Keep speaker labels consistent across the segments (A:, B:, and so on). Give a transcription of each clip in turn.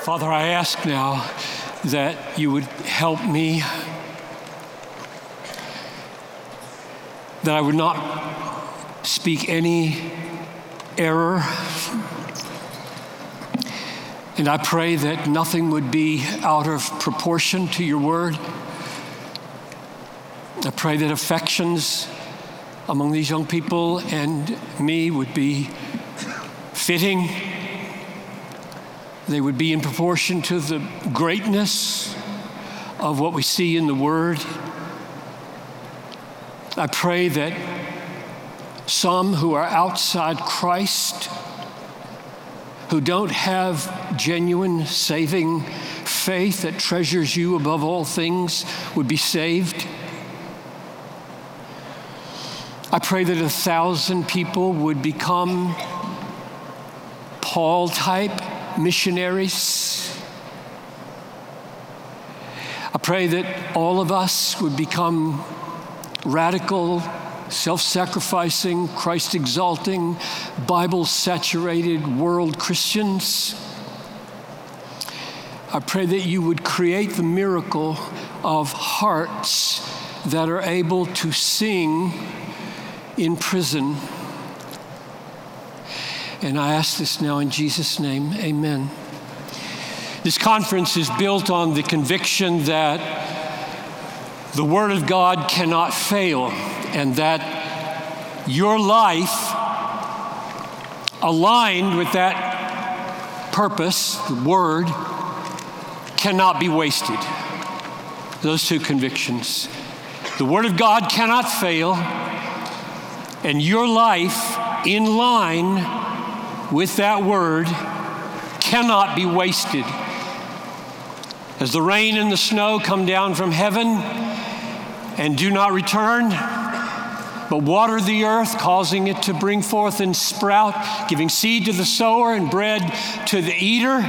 A: Father, I ask now that you would help me, that I would not speak any error. And I pray that nothing would be out of proportion to your word. I pray that affections among these young people and me would be fitting. They would be in proportion to the greatness of what we see in the Word. I pray that some who are outside Christ, who don't have genuine saving faith that treasures you above all things, would be saved. I pray that a thousand people would become Paul type missionaries. I pray that all of us would become radical, self sacrificing, Christ exalting, Bible saturated world Christians. I pray that you would create the miracle of hearts that are able to sing in prison and I ask this now in Jesus' name, amen. This conference is built on the conviction that the Word of God cannot fail and that your life aligned with that purpose, the Word, cannot be wasted. Those two convictions. The Word of God cannot fail, and your life in line with that word cannot be wasted. As the rain and the snow come down from heaven and do not return, but water the earth, causing it to bring forth and sprout, giving seed to the sower and bread to the eater,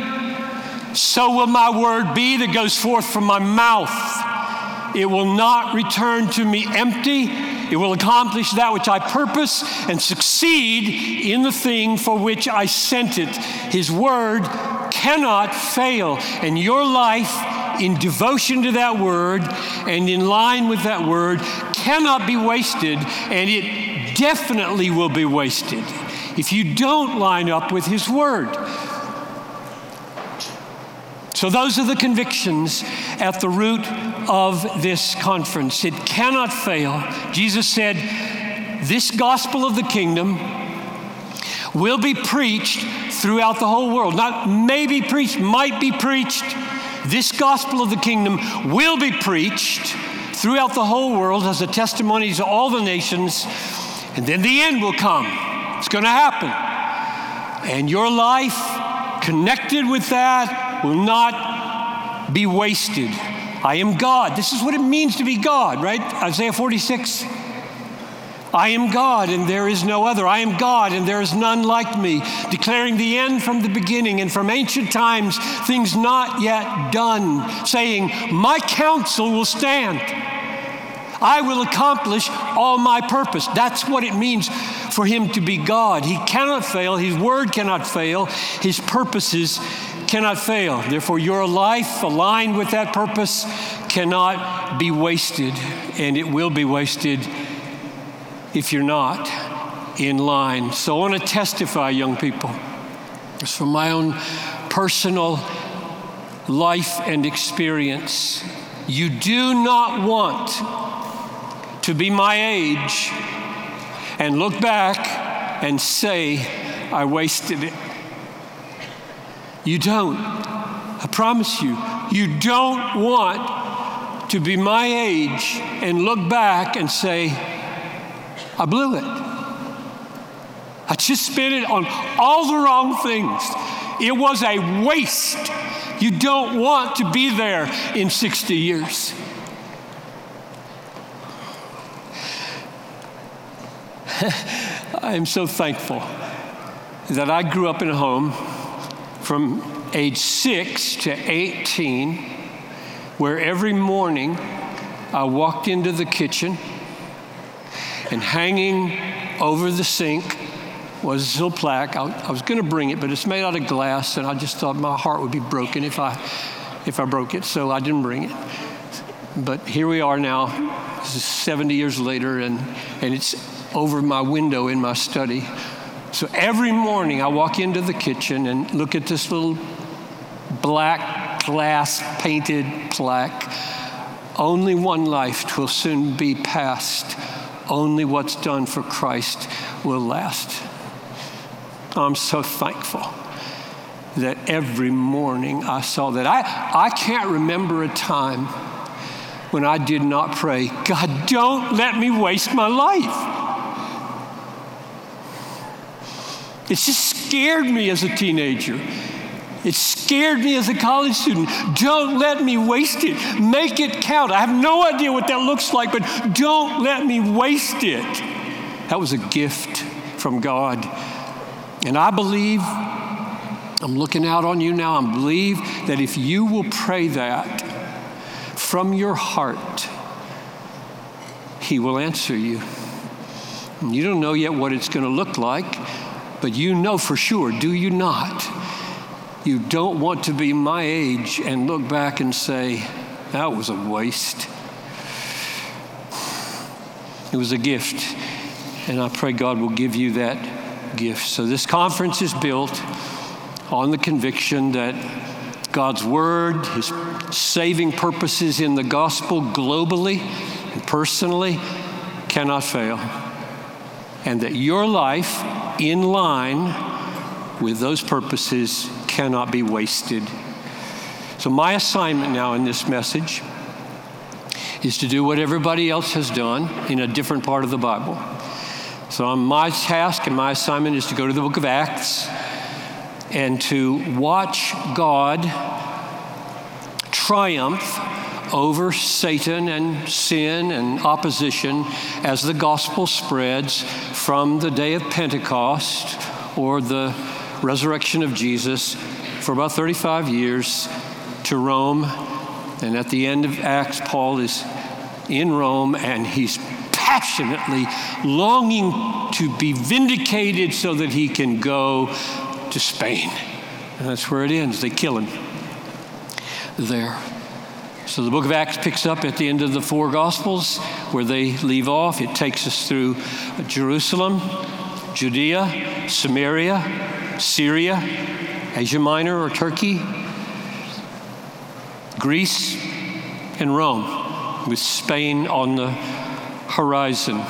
A: so will my word be that goes forth from my mouth. It will not return to me empty it will accomplish that which I purpose and succeed in the thing for which I sent it. His word cannot fail. And your life in devotion to that word and in line with that word cannot be wasted, and it definitely will be wasted if you don't line up with His word. So, those are the convictions at the root of this conference. It cannot fail. Jesus said, This gospel of the kingdom will be preached throughout the whole world. Not maybe preached, might be preached. This gospel of the kingdom will be preached throughout the whole world as a testimony to all the nations, and then the end will come. It's going to happen. And your life connected with that will not be wasted. I am God. This is what it means to be God, right? Isaiah 46. I am God and there is no other. I am God and there is none like me, declaring the end from the beginning and from ancient times, things not yet done, saying, My counsel will stand. I will accomplish all my purpose. That's what it means for him to be God. He cannot fail, his word cannot fail, his purposes cannot fail. Therefore, your life aligned with that purpose cannot be wasted, and it will be wasted if you're not in line. So I want to testify, young people. It's from my own personal life and experience. You do not want to be my age and look back and say, I wasted it. You don't. I promise you. You don't want to be my age and look back and say, I blew it. I just spent it on all the wrong things. It was a waste. You don't want to be there in 60 years. I am so thankful that I grew up in a home from age 6 to 18, where every morning I walked into the kitchen and hanging over the sink was this little plaque. I, I was going to bring it, but it's made out of glass, and I just thought my heart would be broken if I, if I broke it, so I didn't bring it. But here we are now, this is 70 years later, and, and it's over my window in my study. So every morning I walk into the kitchen and look at this little black glass painted plaque. Only one life will soon be past. Only what's done for Christ will last. I'm so thankful that every morning I saw that. I, I can't remember a time when I did not pray, God, don't let me waste my life. It just scared me as a teenager. It scared me as a college student. Don't let me waste it. Make it count. I have no idea what that looks like, but don't let me waste it. That was a gift from God. And I believe, I'm looking out on you now, I believe that if you will pray that from your heart, He will answer you. And You don't know yet what it's going to look like, but you know for sure, do you not? You don't want to be my age and look back and say, that was a waste. It was a gift. And I pray God will give you that gift. So, this conference is built on the conviction that God's Word, His saving purposes in the gospel globally and personally cannot fail. And that your life in line with those purposes cannot be wasted. So, my assignment now in this message is to do what everybody else has done in a different part of the Bible. So, my task and my assignment is to go to the book of Acts and to watch God triumph over Satan and sin and opposition as the gospel spreads from the day of Pentecost or the resurrection of Jesus for about 35 years to Rome. And at the end of Acts, Paul is in Rome and he's passionately longing to be vindicated so that he can go to Spain. And that's where it ends. They kill him there. So the book of Acts picks up at the end of the four Gospels where they leave off. It takes us through Jerusalem, Judea, Samaria, Syria, Asia Minor or Turkey, Greece, and Rome, with Spain on the horizon.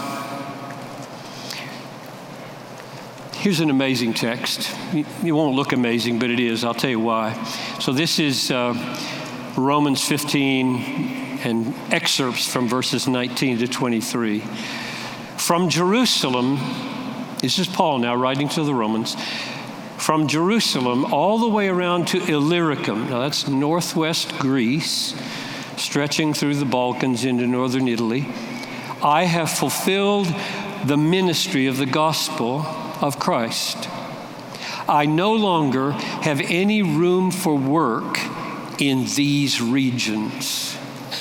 A: Here's an amazing text. It won't look amazing, but it is. I'll tell you why. So, this is uh, Romans 15 and excerpts from verses 19 to 23. From Jerusalem, this is Paul now writing to the Romans. From Jerusalem all the way around to Illyricum, now that's northwest Greece, stretching through the Balkans into northern Italy I have fulfilled the ministry of the gospel of Christ. I no longer have any room for work in these regions.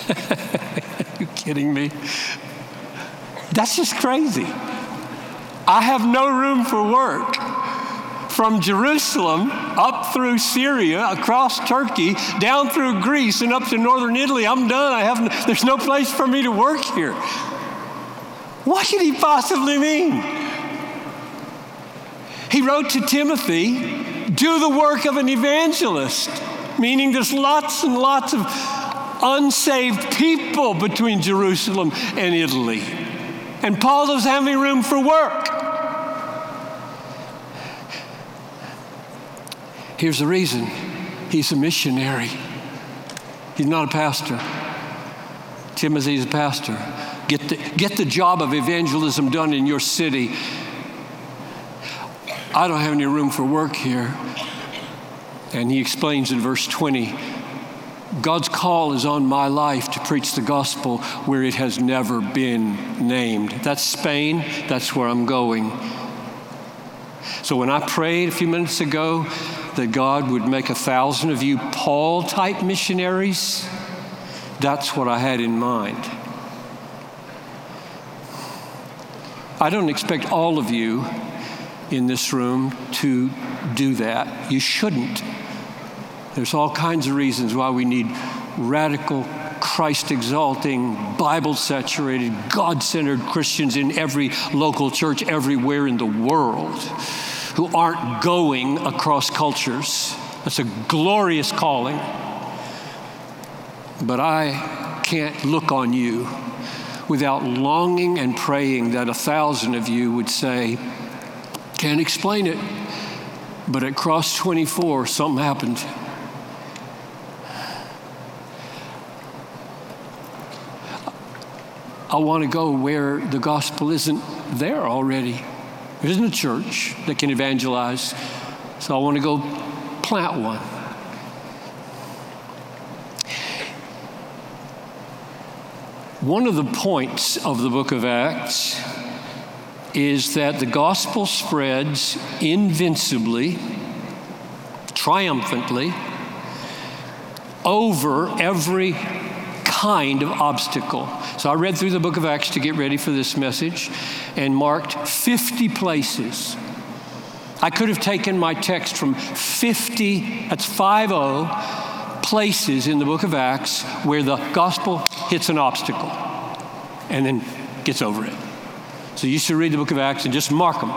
A: Are you kidding me? That's just crazy. I have no room for work. From Jerusalem up through Syria, across Turkey, down through Greece, and up to northern Italy, I'm done. I have, there's no place for me to work here. What could he possibly mean? He wrote to Timothy, do the work of an evangelist, meaning there's lots and lots of unsaved people between Jerusalem and Italy. And Paul doesn't have any room for work. Here's the reason he's a missionary, he's not a pastor. Timothy's a pastor. Get the, get the job of evangelism done in your city. I don't have any room for work here. And he explains in verse 20 God's call is on my life to preach the gospel where it has never been named. That's Spain, that's where I'm going. So when I prayed a few minutes ago that God would make a thousand of you Paul type missionaries, that's what I had in mind. I don't expect all of you in this room to do that. You shouldn't. There's all kinds of reasons why we need radical, Christ exalting, Bible saturated, God centered Christians in every local church everywhere in the world who aren't going across cultures. That's a glorious calling. But I can't look on you without longing and praying that a thousand of you would say, Can't explain it, but at Cross 24, something happened. I want to go where the gospel isn't there already. There isn't a church that can evangelize, so I want to go plant one. One of the points of the book of Acts is that the gospel spreads invincibly, triumphantly, over every kind of obstacle. So I read through the book of Acts to get ready for this message and marked 50 places. I could have taken my text from 50, that's 50 places in the book of Acts where the gospel hits an obstacle and then gets over it. So you should read the book of Acts and just mark them.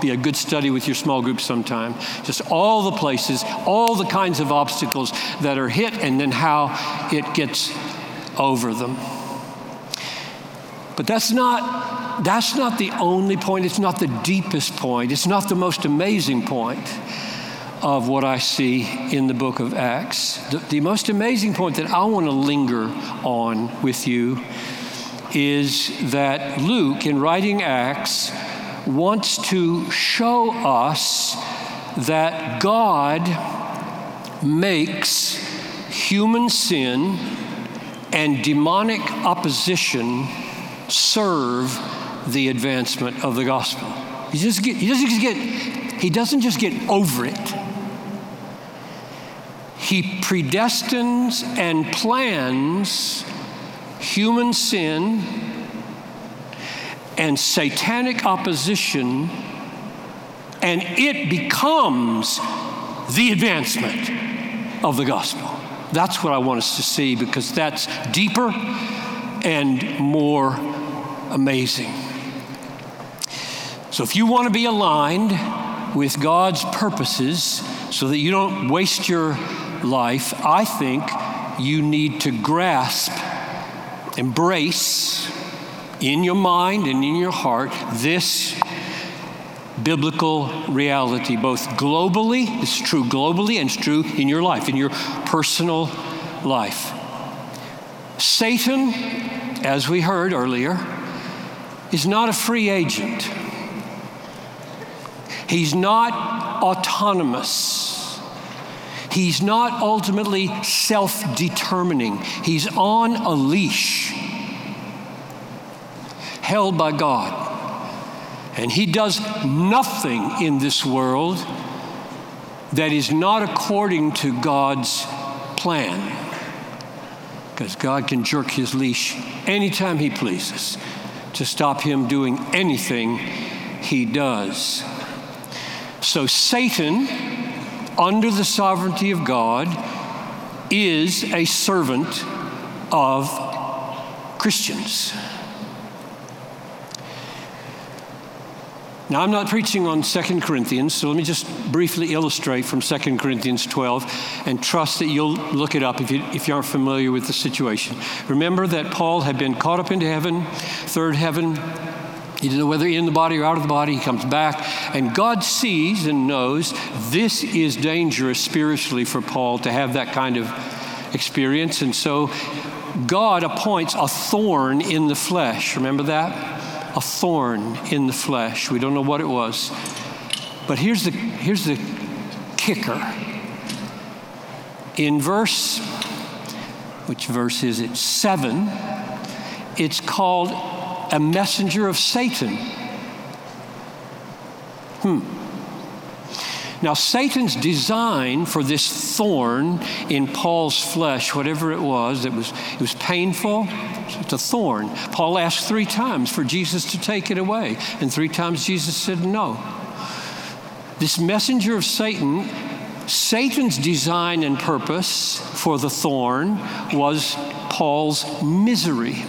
A: Be a good study with your small group sometime. Just all the places, all the kinds of obstacles that are hit, and then how it gets over them. But that's not, that's not the only point. It's not the deepest point. It's not the most amazing point of what I see in the book of Acts. The, the most amazing point that I want to linger on with you is that Luke, in writing Acts, wants to show us that God makes human sin and demonic opposition serve the advancement of the gospel. He, just get, he, doesn't just get, he doesn't just get over it. He predestines and plans human sin and satanic opposition, and it becomes the advancement of the gospel. That's what I want us to see because that's deeper and more amazing. So, if you want to be aligned with God's purposes so that you don't waste your life, I think you need to grasp, embrace in your mind and in your heart this biblical reality, both globally, it's true globally, and it's true in your life, in your personal life. Satan, as we heard earlier, is not a free agent. He's not autonomous. He's not ultimately self determining. He's on a leash held by God. And he does nothing in this world that is not according to God's plan. Because God can jerk his leash anytime he pleases to stop him doing anything he does. So, Satan, under the sovereignty of God, is a servant of Christians. Now, I'm not preaching on 2 Corinthians, so let me just briefly illustrate from 2 Corinthians 12 and trust that you'll look it up if you, if you aren't familiar with the situation. Remember that Paul had been caught up into heaven, third heaven. He didn't know whether in the body or out of the body. He comes back, and God sees and knows this is dangerous spiritually for Paul to have that kind of experience. And so God appoints a thorn in the flesh. Remember that? A thorn in the flesh. We don't know what it was. But here's the, here's the kicker. In verse, which verse is it? Seven, it's called a messenger of Satan. Hmm. Now, Satan's design for this thorn in Paul's flesh, whatever it was, it was, it was painful. It's a thorn. Paul asked three times for Jesus to take it away, and three times Jesus said no. This messenger of Satan, Satan's design and purpose for the thorn was Paul's misery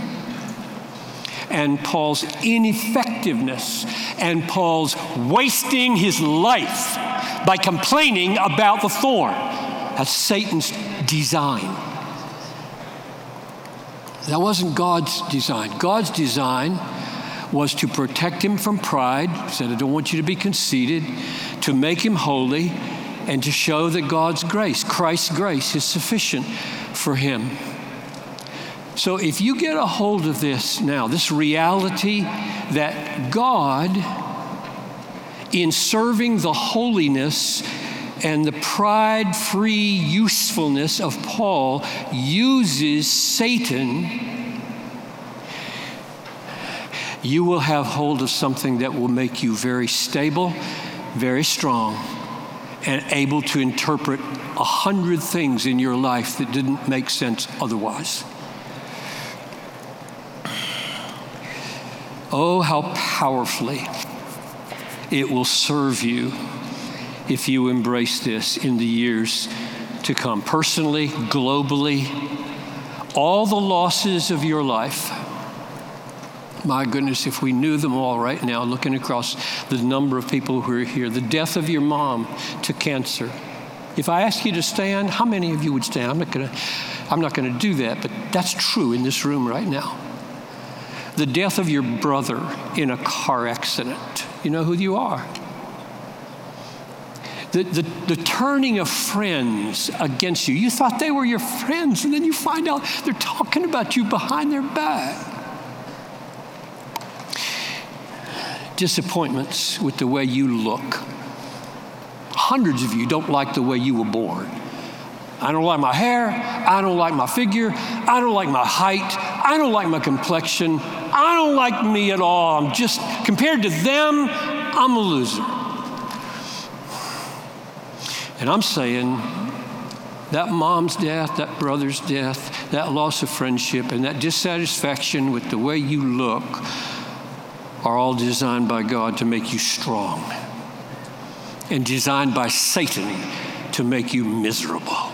A: and Paul's ineffectiveness and Paul's wasting his life by complaining about the thorn. That's Satan's design. That wasn't God's design. God's design was to protect him from pride. He said, I don't want you to be conceited, to make him holy, and to show that God's grace, Christ's grace, is sufficient for him. So if you get a hold of this now, this reality that God, in serving the holiness and the pride free usefulness of Paul, uses Satan, you will have hold of something that will make you very stable, very strong, and able to interpret a hundred things in your life that didn't make sense otherwise. Oh, how powerfully it will serve you if you embrace this in the years to come. Personally, globally, all the losses of your life. My goodness, if we knew them all right now, looking across the number of people who are here, the death of your mom to cancer. If I ask you to stand, how many of you would stand? I'm not to do that, but that's true in this room right now the death of your brother in a car accident. You know who you are. The, the, the, turning of friends against you. You thought they were your friends, and then you find out they're talking about you behind their back. Disappointments with the way you look. Hundreds of you don't like the way you were born. I don't like my hair. I don't like my figure. I don't like my height. I don't like my complexion. I don't like me at all. I'm just, compared to them, I'm a loser. And I'm saying that mom's death, that brother's death, that loss of friendship, and that dissatisfaction with the way you look are all designed by God to make you strong and designed by Satan to make you miserable.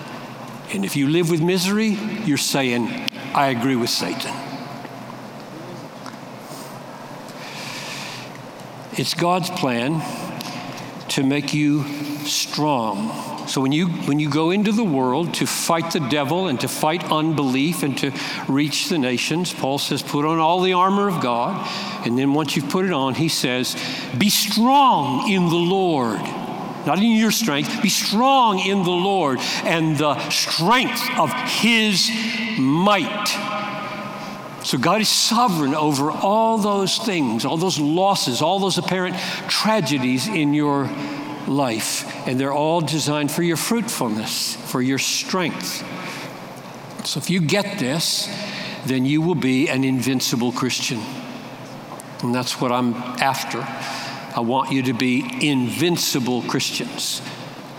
A: And if you live with misery, you're saying, I agree with Satan. It's God's plan to make you strong. So when you when you go into the world to fight the devil and to fight unbelief and to reach the nations, Paul says, put on all the armor of God. And then once you've put it on, he says, be strong in the Lord not in your strength. Be strong in the Lord and the strength of His might. So God is sovereign over all those things, all those losses, all those apparent tragedies in your life. And they're all designed for your fruitfulness, for your strength. So if you get this, then you will be an invincible Christian. And that's what I'm after. I want you to be invincible Christians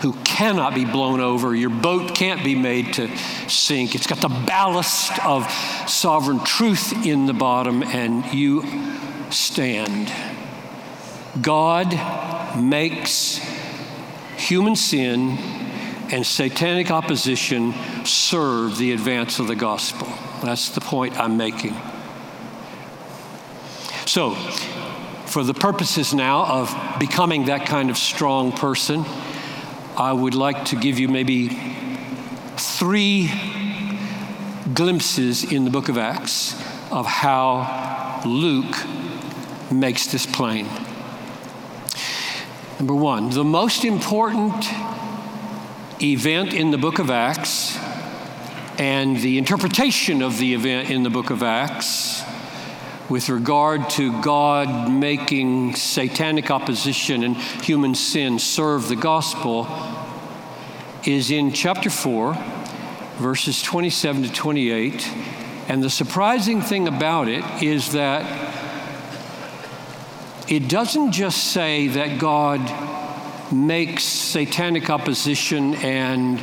A: who cannot be blown over. Your boat can't be made to sink. It's got the ballast of sovereign truth in the bottom, and you stand. God makes human sin and satanic opposition serve the advance of the gospel. That's the point I'm making. So, for the purposes now of becoming that kind of strong person, I would like to give you maybe three glimpses in the book of Acts of how Luke makes this plain. Number one, the most important event in the book of Acts and the interpretation of the event in the book of Acts with regard to God making satanic opposition and human sin serve the gospel is in chapter 4, verses 27 to 28. And the surprising thing about it is that it doesn't just say that God makes satanic opposition and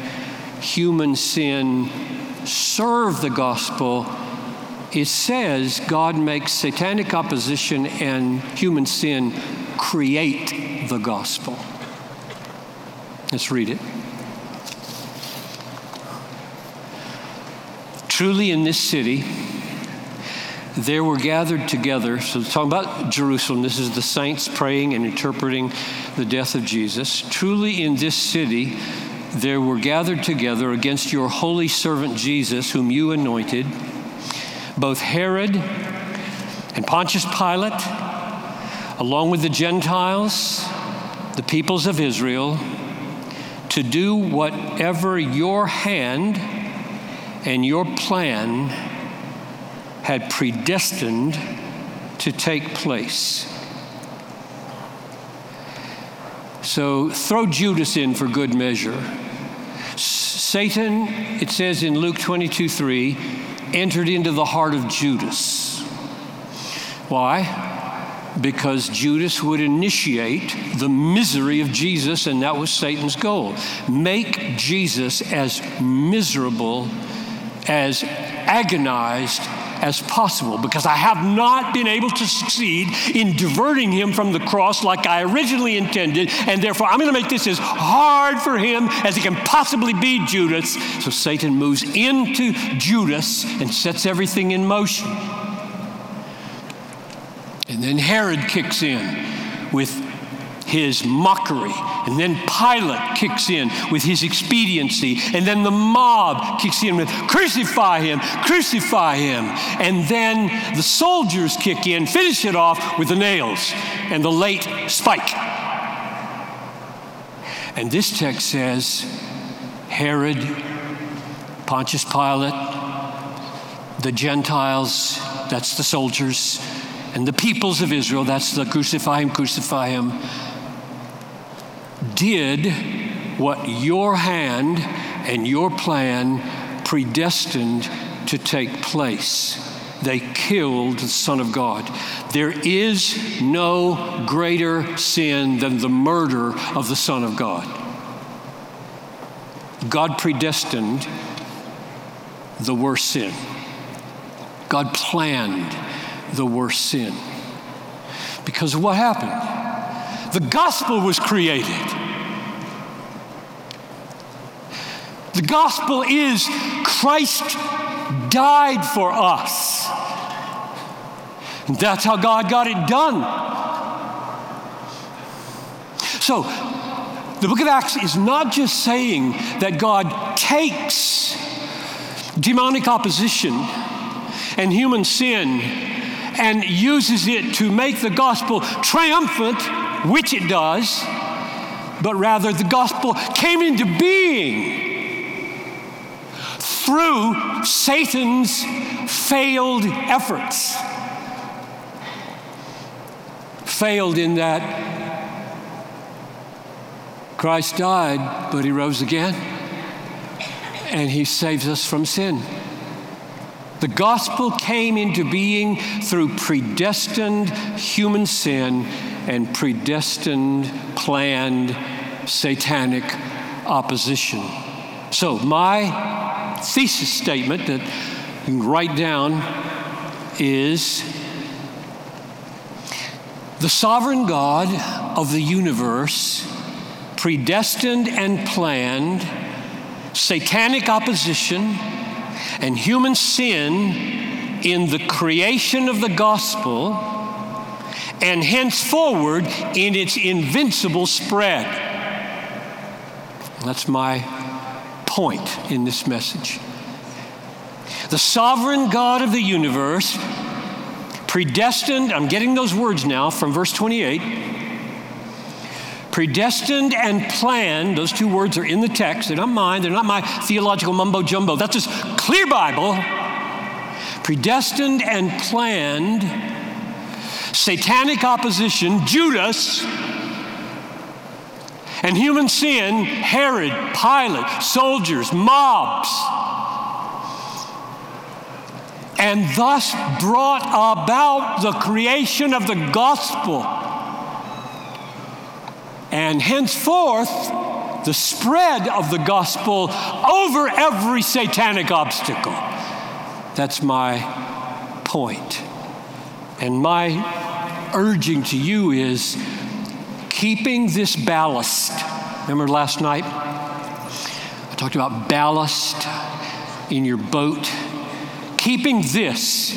A: human sin serve the gospel it says God makes satanic opposition and human sin create the gospel. Let's read it. Truly, in this city, there were gathered together. So, talking about Jerusalem, this is the saints praying and interpreting the death of Jesus. Truly, in this city, there were gathered together against your holy servant Jesus, whom you anointed, both Herod and Pontius Pilate, along with the Gentiles, the peoples of Israel, to do whatever your hand and your plan had predestined to take place. So throw Judas in for good measure. Satan, it says in Luke 22 3, entered into the heart of Judas. Why? because Judas would initiate the misery of Jesus, and that was Satan's goal. Make Jesus as miserable, as agonized as possible, because I have not been able to succeed in diverting him from the cross like I originally intended, and therefore I'm going to make this as hard for him as it can possibly be, Judas. So Satan moves into Judas and sets everything in motion. And then Herod kicks in with his mockery. And then Pilate kicks in with his expediency. And then the mob kicks in with crucify him, crucify him. And then the soldiers kick in, finish it off with the nails and the late spike. And this text says Herod, Pontius Pilate, the Gentiles, that's the soldiers, and the peoples of Israel, that's the crucify him, crucify him, did what your hand and your plan predestined to take place. They killed the Son of God. There is no greater sin than the murder of the Son of God. God predestined the worst sin. God planned the worst sin. Because what happened? The gospel was created. The gospel is Christ died for us. And that's how God got it done. So, the book of Acts is not just saying that God takes demonic opposition and human sin and uses it to make the gospel triumphant, which it does, but rather the gospel came into being through Satan's failed efforts. Failed in that Christ died, but he rose again, and he saves us from sin. The gospel came into being through predestined human sin and predestined, planned satanic opposition. So, my thesis statement that you can write down is the sovereign God of the universe predestined and planned satanic opposition and human sin in the creation of the gospel and henceforward in its invincible spread. That's my point in this message. The sovereign God of the universe predestined, I'm getting those words now from verse 28 predestined and planned, those two words are in the text. They're not mine, they're not my theological mumbo jumbo. That's just clear Bible. Predestined and planned, satanic opposition, Judas, and human sin, Herod, Pilate, soldiers, mobs, and thus brought about the creation of the gospel and henceforth the spread of the gospel over every satanic obstacle. That's my point. And my urging to you is keeping this ballast Remember last night? I talked about ballast in your boat. Keeping this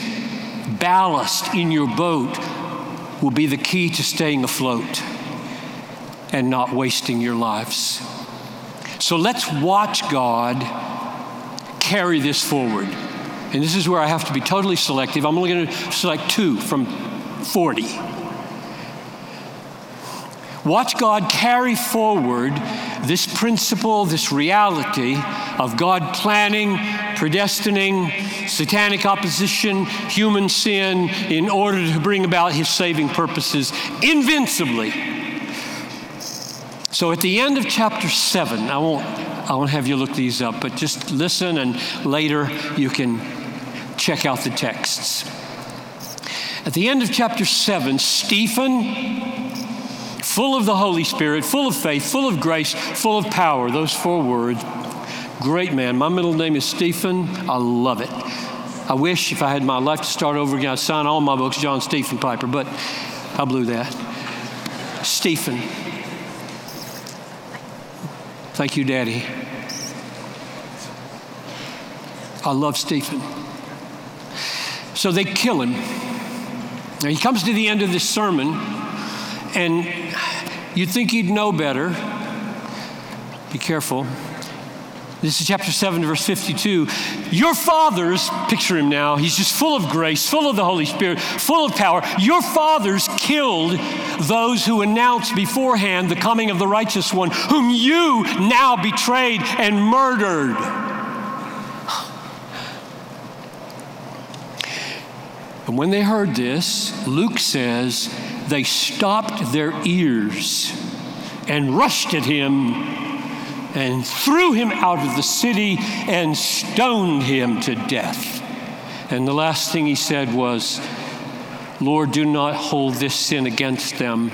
A: ballast in your boat will be the key to staying afloat and not wasting your lives. So let's watch God carry this forward. And this is where I have to be totally selective. I'm only going to select two from 40. Watch God carry forward this principle, this reality of God planning, predestining, satanic opposition, human sin in order to bring about his saving purposes invincibly. So at the end of chapter 7, I won't, I won't have you look these up, but just listen and later you can check out the texts. At the end of chapter 7, Stephen, full of the Holy Spirit, full of faith, full of grace, full of power, those four words, great man. My middle name is Stephen. I love it. I wish if I had my life to start over again, I'd sign all my books John Stephen Piper, but I blew that. Stephen. Thank you, Daddy. I love Stephen. So they kill him. Now he comes to the end of this sermon, and you'd think he'd know better. Be careful. This is chapter 7, verse 52. Your fathers, picture him now, he's just full of grace, full of the Holy Spirit, full of power. Your fathers killed those who announced beforehand the coming of the righteous one, whom you now betrayed and murdered. And when they heard this, Luke says, they stopped their ears and rushed at him and threw him out of the city and stoned him to death. And the last thing he said was, Lord, do not hold this sin against them.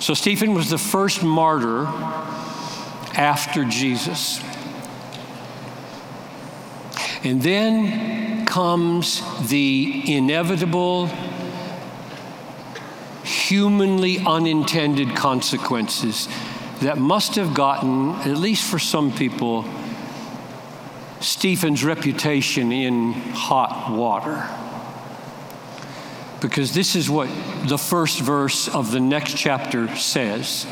A: So Stephen was the first martyr after Jesus. And then comes the inevitable, humanly unintended consequences that must have gotten, at least for some people, Stephen's reputation in hot water. Because this is what the first verse of the next chapter says.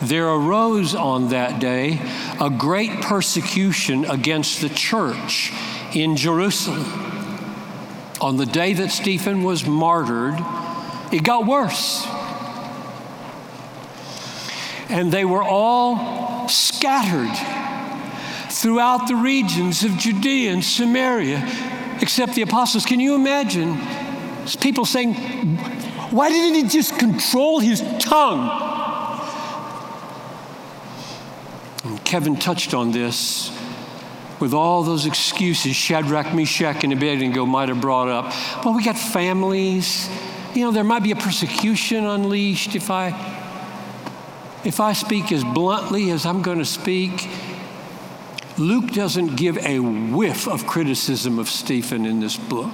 A: There arose on that day a great persecution against the church in Jerusalem. On the day that Stephen was martyred, it got worse. And they were all scattered throughout the regions of Judea and Samaria, except the apostles. Can you imagine people saying, Why didn't he just control his tongue? And Kevin touched on this with all those excuses Shadrach, Meshach, and Abednego might have brought up. Well, we got families. You know, there might be a persecution unleashed if I if I speak as bluntly as I'm going to speak. Luke doesn't give a whiff of criticism of Stephen in this book.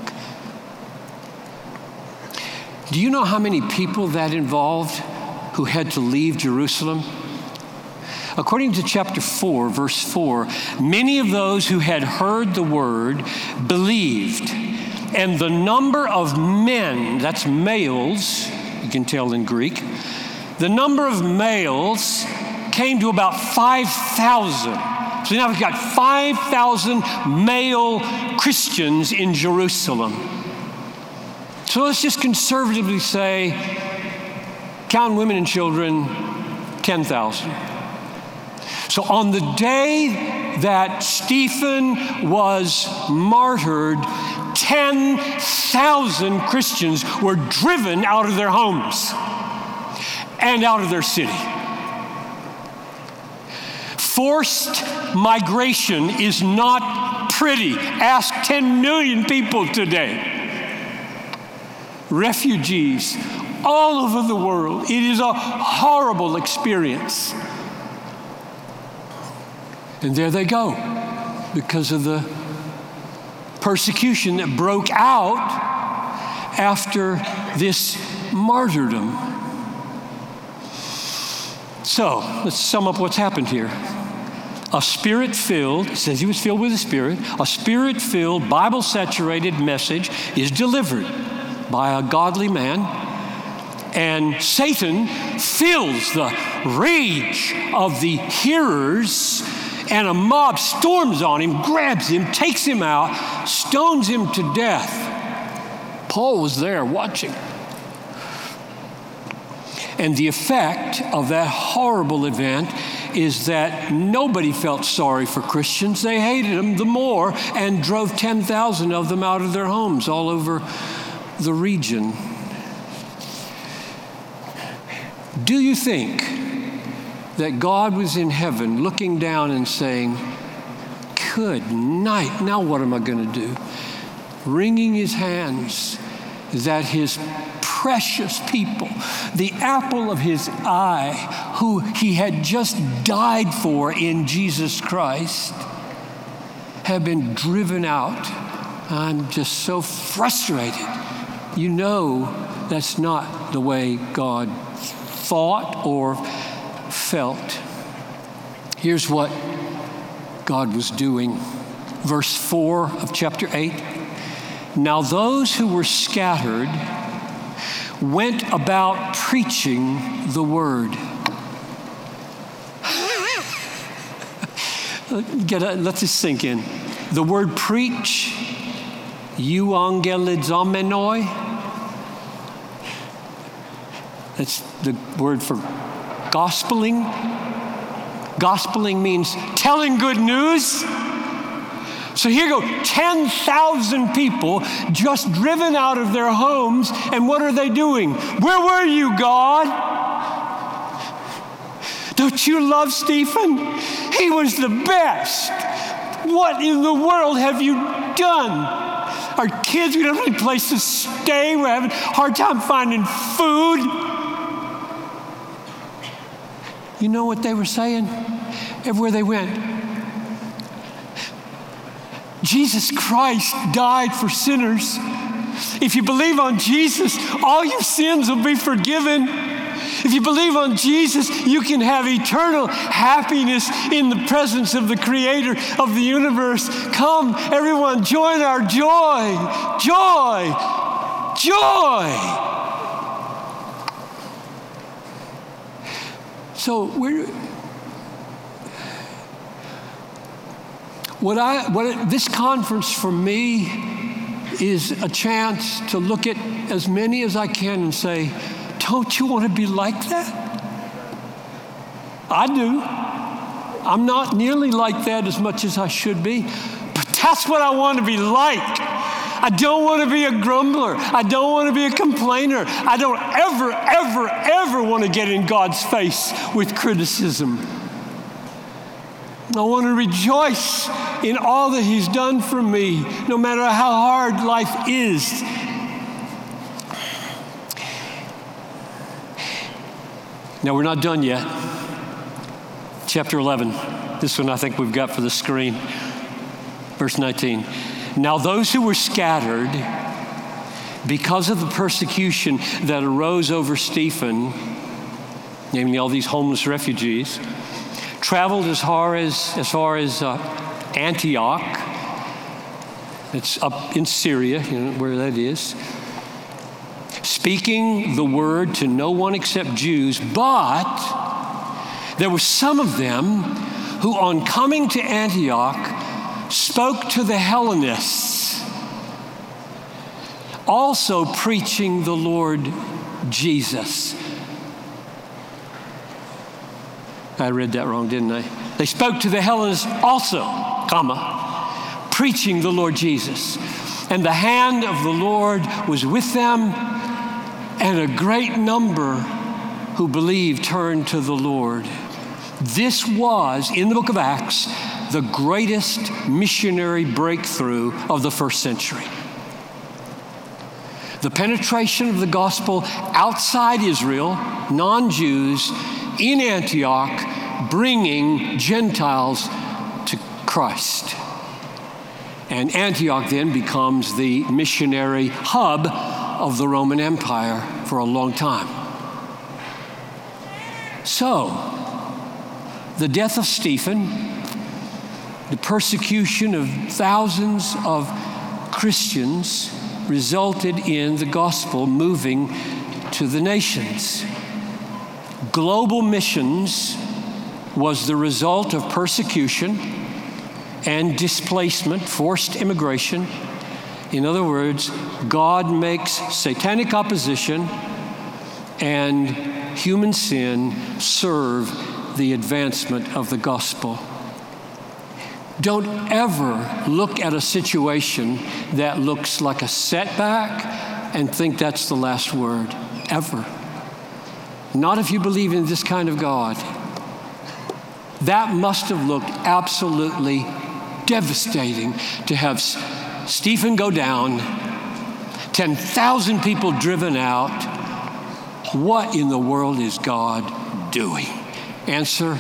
A: Do you know how many people that involved who had to leave Jerusalem? According to chapter 4, verse 4, many of those who had heard the word believed, and the number of men, that's males, you can tell in Greek, the number of males came to about 5,000. So now we've got 5,000 male Christians in Jerusalem. So let's just conservatively say, count women and children, 10,000. So on the day that Stephen was martyred, 10,000 Christians were driven out of their homes and out of their city. Forced migration is not pretty. Ask 10 million people today. Refugees all over the world. It is a horrible experience. And there they go because of the persecution that broke out after this martyrdom. So let's sum up what's happened here. A spirit filled, says he was filled with the Spirit, a spirit filled, Bible saturated message is delivered by a godly man. And Satan fills the rage of the hearers, and a mob storms on him, grabs him, takes him out, stones him to death. Paul was there watching. And the effect of that horrible event is that nobody felt sorry for Christians. They hated them the more and drove 10,000 of them out of their homes all over the region. Do you think that God was in heaven looking down and saying, Good night, now what am I going to do? Wringing his hands that his precious people, the apple of his eye, who he had just died for in Jesus Christ, have been driven out. I'm just so frustrated. You know that's not the way God thought or felt. Here's what God was doing. Verse 4 of chapter 8. Now, those who were scattered went about preaching the word. Get a, let this sink in. The word preach, euangelizomenoi, that's the word for gospeling. Gospeling means telling good news. So here go 10,000 people just driven out of their homes, and what are they doing? Where were you, God? Don't you love Stephen? He was the best. What in the world have you done? Our kids, we don't have any place to stay. We're having a hard time finding food. You know what they were saying? Everywhere they went, Jesus Christ died for sinners. If you believe on Jesus, all your sins will be forgiven. If you believe on Jesus, you can have eternal happiness in the presence of the Creator of the universe. Come, everyone, join our joy, joy, joy. So we're What I, what this conference for me is a chance to look at as many as I can and say, don't you want to be like that? I do. I'm not nearly like that as much as I should be, but that's what I want to be like. I don't want to be a grumbler. I don't want to be a complainer. I don't ever, ever, ever want to get in God's face with criticism. I want to rejoice in all that He's done for me, no matter how hard life is. Now, we're not done yet. Chapter 11. This one I think we've got for the screen. Verse 19. Now, those who were scattered because of the persecution that arose over Stephen, namely all these homeless refugees, traveled as far as, as, far as uh, Antioch. It's up in Syria, you know where that is. Speaking the word to no one except Jews, but there were some of them who, on coming to Antioch, spoke to the Hellenists, also preaching the Lord Jesus. I read that wrong, didn't I? They spoke to the Hellenists also, comma, preaching the Lord Jesus. And the hand of the Lord was with them, and a great number who believed turned to the Lord. This was, in the book of Acts, the greatest missionary breakthrough of the first century. The penetration of the gospel outside Israel, non Jews, in Antioch bringing Gentiles to Christ. And Antioch then becomes the missionary hub of the Roman Empire for a long time. So, The death of Stephen, the persecution of thousands of Christians resulted in the gospel moving to the nations. Global missions was the result of persecution and displacement, forced immigration. In other words, God makes satanic opposition and human sin serve the advancement of the gospel. Don't ever look at a situation that looks like a setback and think that's the last word. Ever. Not if you believe in this kind of God. That must have looked absolutely devastating to have Stephen go down, 10,000 people driven out. What in the world is God doing? Answer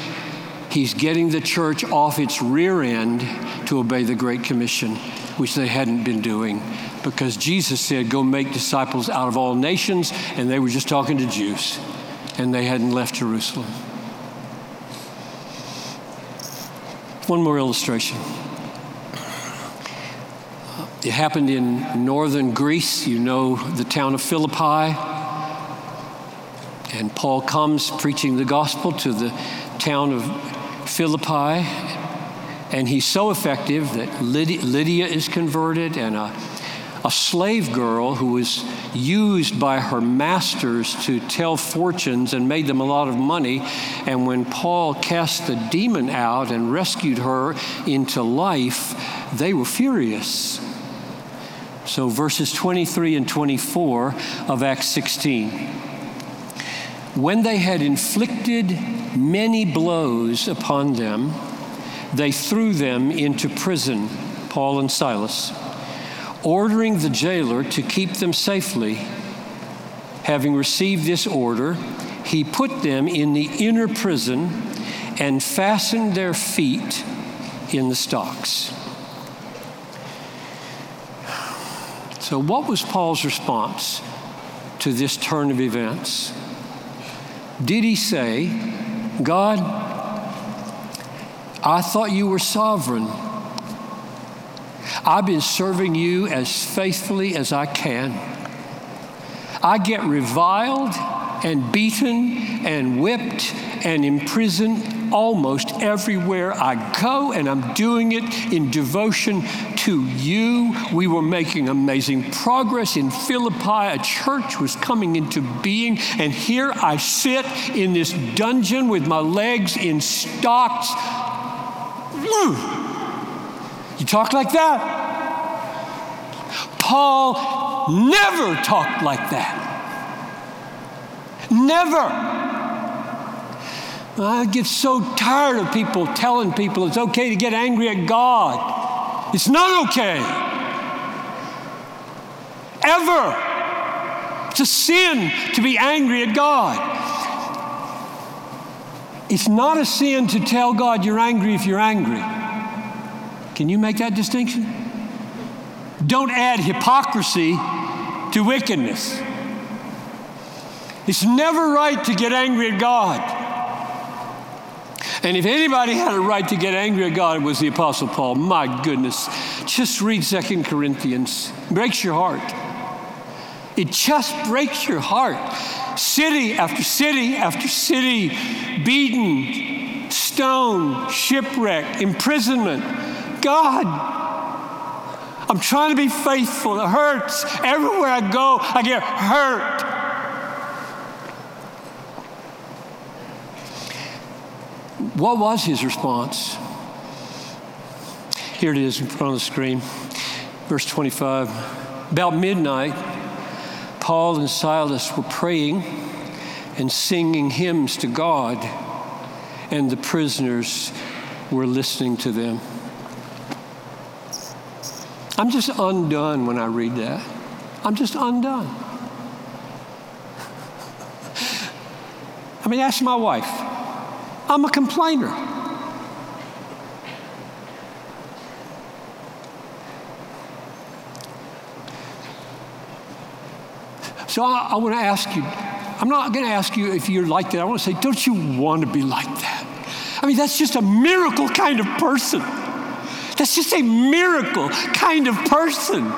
A: He's getting the church off its rear end to obey the Great Commission, which they hadn't been doing. Because Jesus said, Go make disciples out of all nations, and they were just talking to Jews, and they hadn't left Jerusalem. One more illustration. Uh, it happened in northern Greece. You know the town of Philippi. And Paul comes preaching the gospel to the town of Philippi, and he's so effective that Lydia, is converted, and a, a slave girl who was used by her masters to tell fortunes and made them a lot of money. And when Paul cast the demon out and rescued her into life, they were furious. So, verses 23 and 24 of Acts 16. When they had inflicted many blows upon them, they threw them into prison, Paul and Silas, ordering the jailer to keep them safely. Having received this order, he put them in the inner prison and fastened their feet in the stocks. So, what was Paul's response to this turn of events? Did he say, God, I thought you were sovereign. I've been serving you as faithfully as I can. I get reviled and beaten and whipped and imprisoned almost everywhere I go, and I'm doing it in devotion to you. We were making amazing progress in Philippi. A church was coming into being, and here I sit in this dungeon with my legs in stocks. You talk like that? Paul never talked like that. Never. I get so tired of people telling people it's okay to get angry at God. It's not okay. Ever. It's a sin to be angry at God. It's not a sin to tell God you're angry if you're angry. Can you make that distinction? Don't add hypocrisy to wickedness. It's never right to get angry at God. And if anybody had a right to get angry at God, it was the Apostle Paul. My goodness. Just read Second Corinthians. Breaks your heart. It just breaks your heart. City after city after city, beaten, stoned, shipwrecked, imprisonment. God, I'm trying to be faithful. It hurts. Everywhere I go, I get hurt. What was his response? Here it is in front of the screen. Verse 25. About midnight, Paul and Silas were praying and singing hymns to God, and the prisoners were listening to them. I'm just undone when I read that. I'm just undone. I mean, ask my wife. I'm a complainer. So I, I want to ask you, I'm not going to ask you if you're like that. I want to say, don't you want to be like that? I mean, that's just a miracle kind of person. That's just a miracle kind of person.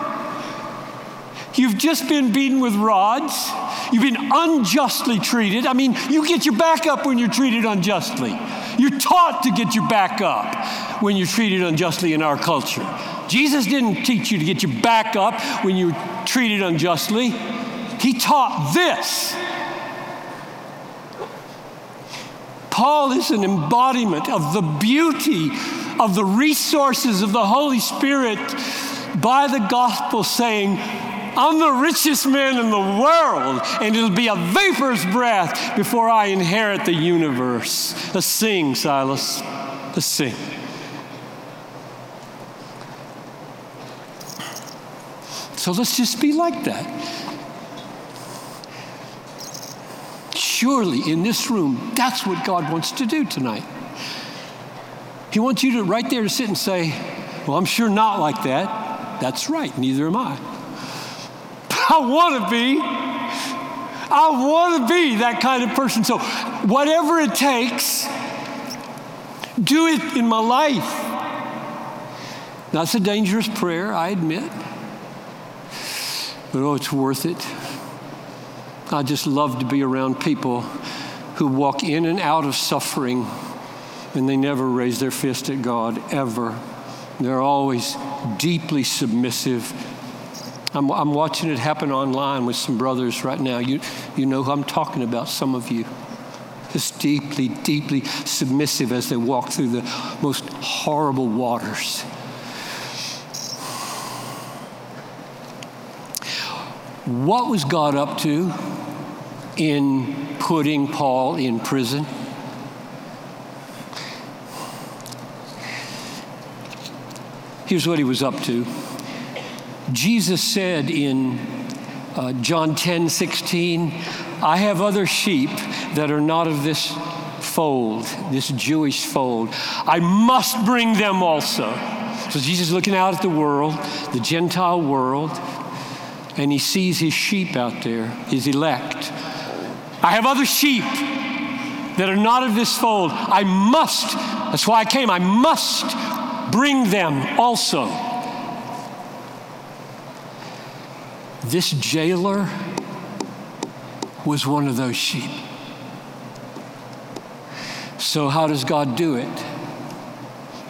A: You've just been beaten with rods. You've been unjustly treated. I mean, you get your back up when you're treated unjustly. You're taught to get your back up when you're treated unjustly in our culture. Jesus didn't teach you to get your back up when you're treated unjustly. He taught this. Paul is an embodiment of the beauty of the resources of the Holy Spirit by the gospel, saying, I'm the richest man in the world, and it'll be a vapor's breath before I inherit the universe. Let's sing, Silas. Let's sing. So let's just be like that. Surely in this room, that's what God wants to do tonight. He wants you to right there to sit and say, Well, I'm sure not like that. That's right, neither am I. I want to be. I want to be that kind of person. So, whatever it takes, do it in my life. That's a dangerous prayer, I admit. But oh, it's worth it. I just love to be around people who walk in and out of suffering and they never raise their fist at God, ever. They're always deeply submissive. I'm, I'm watching it happen online with some brothers right now. You, you know who I'm talking about, some of you. Just deeply, deeply submissive as they walk through the most horrible waters. What was God up to in putting Paul in prison? Here's what he was up to. Jesus said in uh, John 10 16, I have other sheep that are not of this fold, this Jewish fold. I must bring them also. So Jesus is looking out at the world, the Gentile world, and he sees his sheep out there, his elect. I have other sheep that are not of this fold. I must, that's why I came, I must bring them also. This jailer was one of those sheep. So, how does God do it?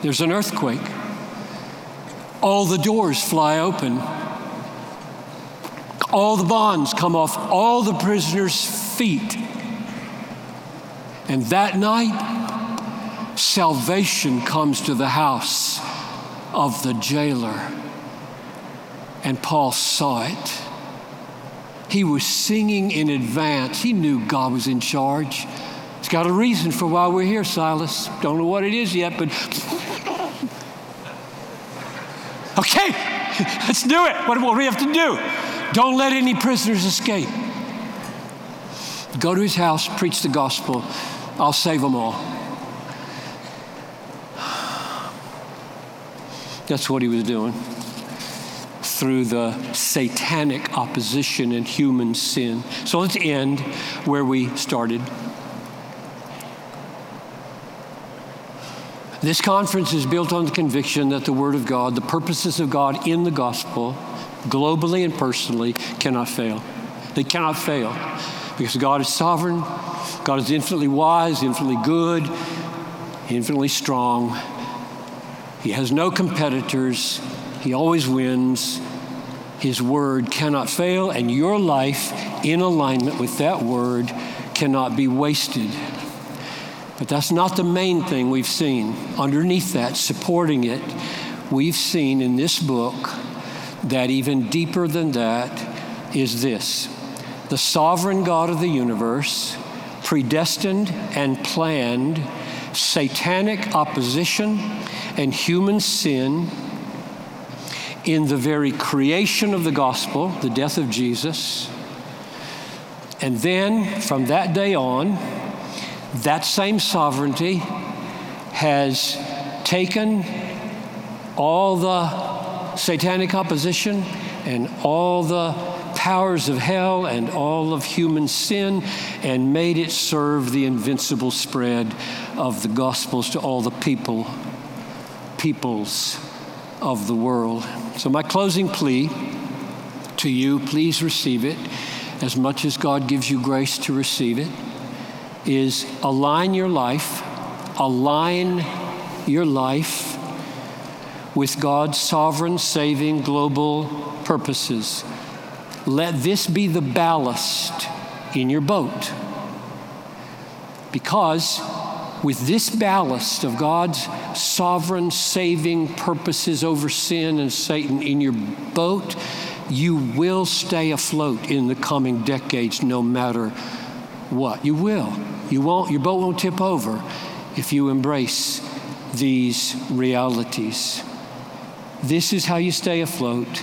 A: There's an earthquake. All the doors fly open. All the bonds come off all the prisoners' feet. And that night, salvation comes to the house of the jailer. And Paul saw it. He was singing in advance. He knew God was in charge. It's got a reason for why we're here, Silas. Don't know what it is yet, but. Okay, let's do it. What do we have to do? Don't let any prisoners escape. Go to his house, preach the gospel. I'll save them all. That's what he was doing through the satanic opposition and human sin. So let's end where we started. This conference is built on the conviction that the Word of God, the purposes of God in the gospel, globally and personally, cannot fail. They cannot fail because God is sovereign, God is infinitely wise, infinitely good, infinitely strong, he has no competitors. He always wins. His word cannot fail, and your life in alignment with that word cannot be wasted. But that's not the main thing we've seen. Underneath that, supporting it, we've seen in this book that even deeper than that is this the sovereign God of the universe predestined and planned satanic opposition and human sin in the very creation of the gospel, the death of Jesus. And then from that day on, that same sovereignty has taken all the satanic opposition and all the powers of hell and all of human sin and made it serve the invincible spread of the gospels to all the people, peoples of the world. So, my closing plea to you, please receive it as much as God gives you grace to receive it, is align your life, align your life with God's sovereign, saving, global purposes. Let this be the ballast in your boat. Because with this ballast of God's sovereign, saving purposes over sin and Satan in your boat, you will stay afloat in the coming decades no matter what. You will. You won't, your boat won't tip over if you embrace these realities. This is how you stay afloat,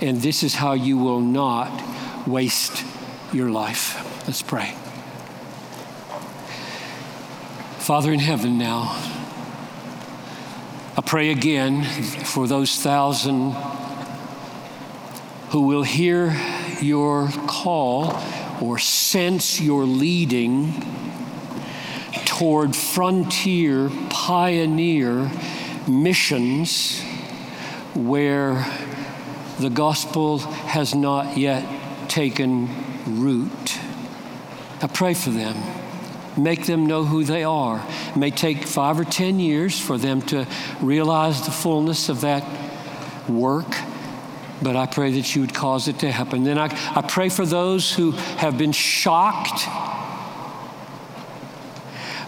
A: and this is how you will not waste your life. Let's pray. Father in heaven, now, I pray again for those thousand who will hear your call or sense your leading toward frontier, pioneer missions where the gospel has not yet taken root. I pray for them. Make them know who they are. It may take five or ten years for them to realize the fullness of that work but I pray that you would cause it to happen. Then I, I pray for those who have been shocked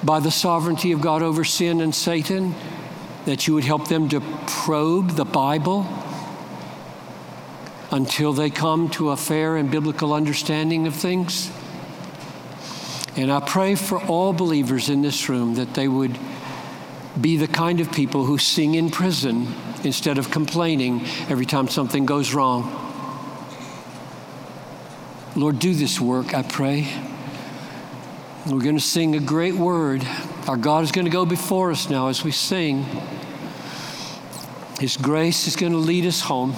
A: by the sovereignty of God over sin and Satan, that you would help them to probe the Bible until they come to a fair and biblical understanding of things. And I pray for all believers in this room that they would be the kind of people who sing in prison instead of complaining every time something goes wrong. Lord, do this work, I pray. We're going to sing a great word. Our God is going to go before us now as we sing. His grace is going to lead us home.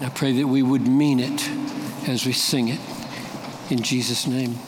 A: I pray that we would mean it as we sing it. In Jesus' name.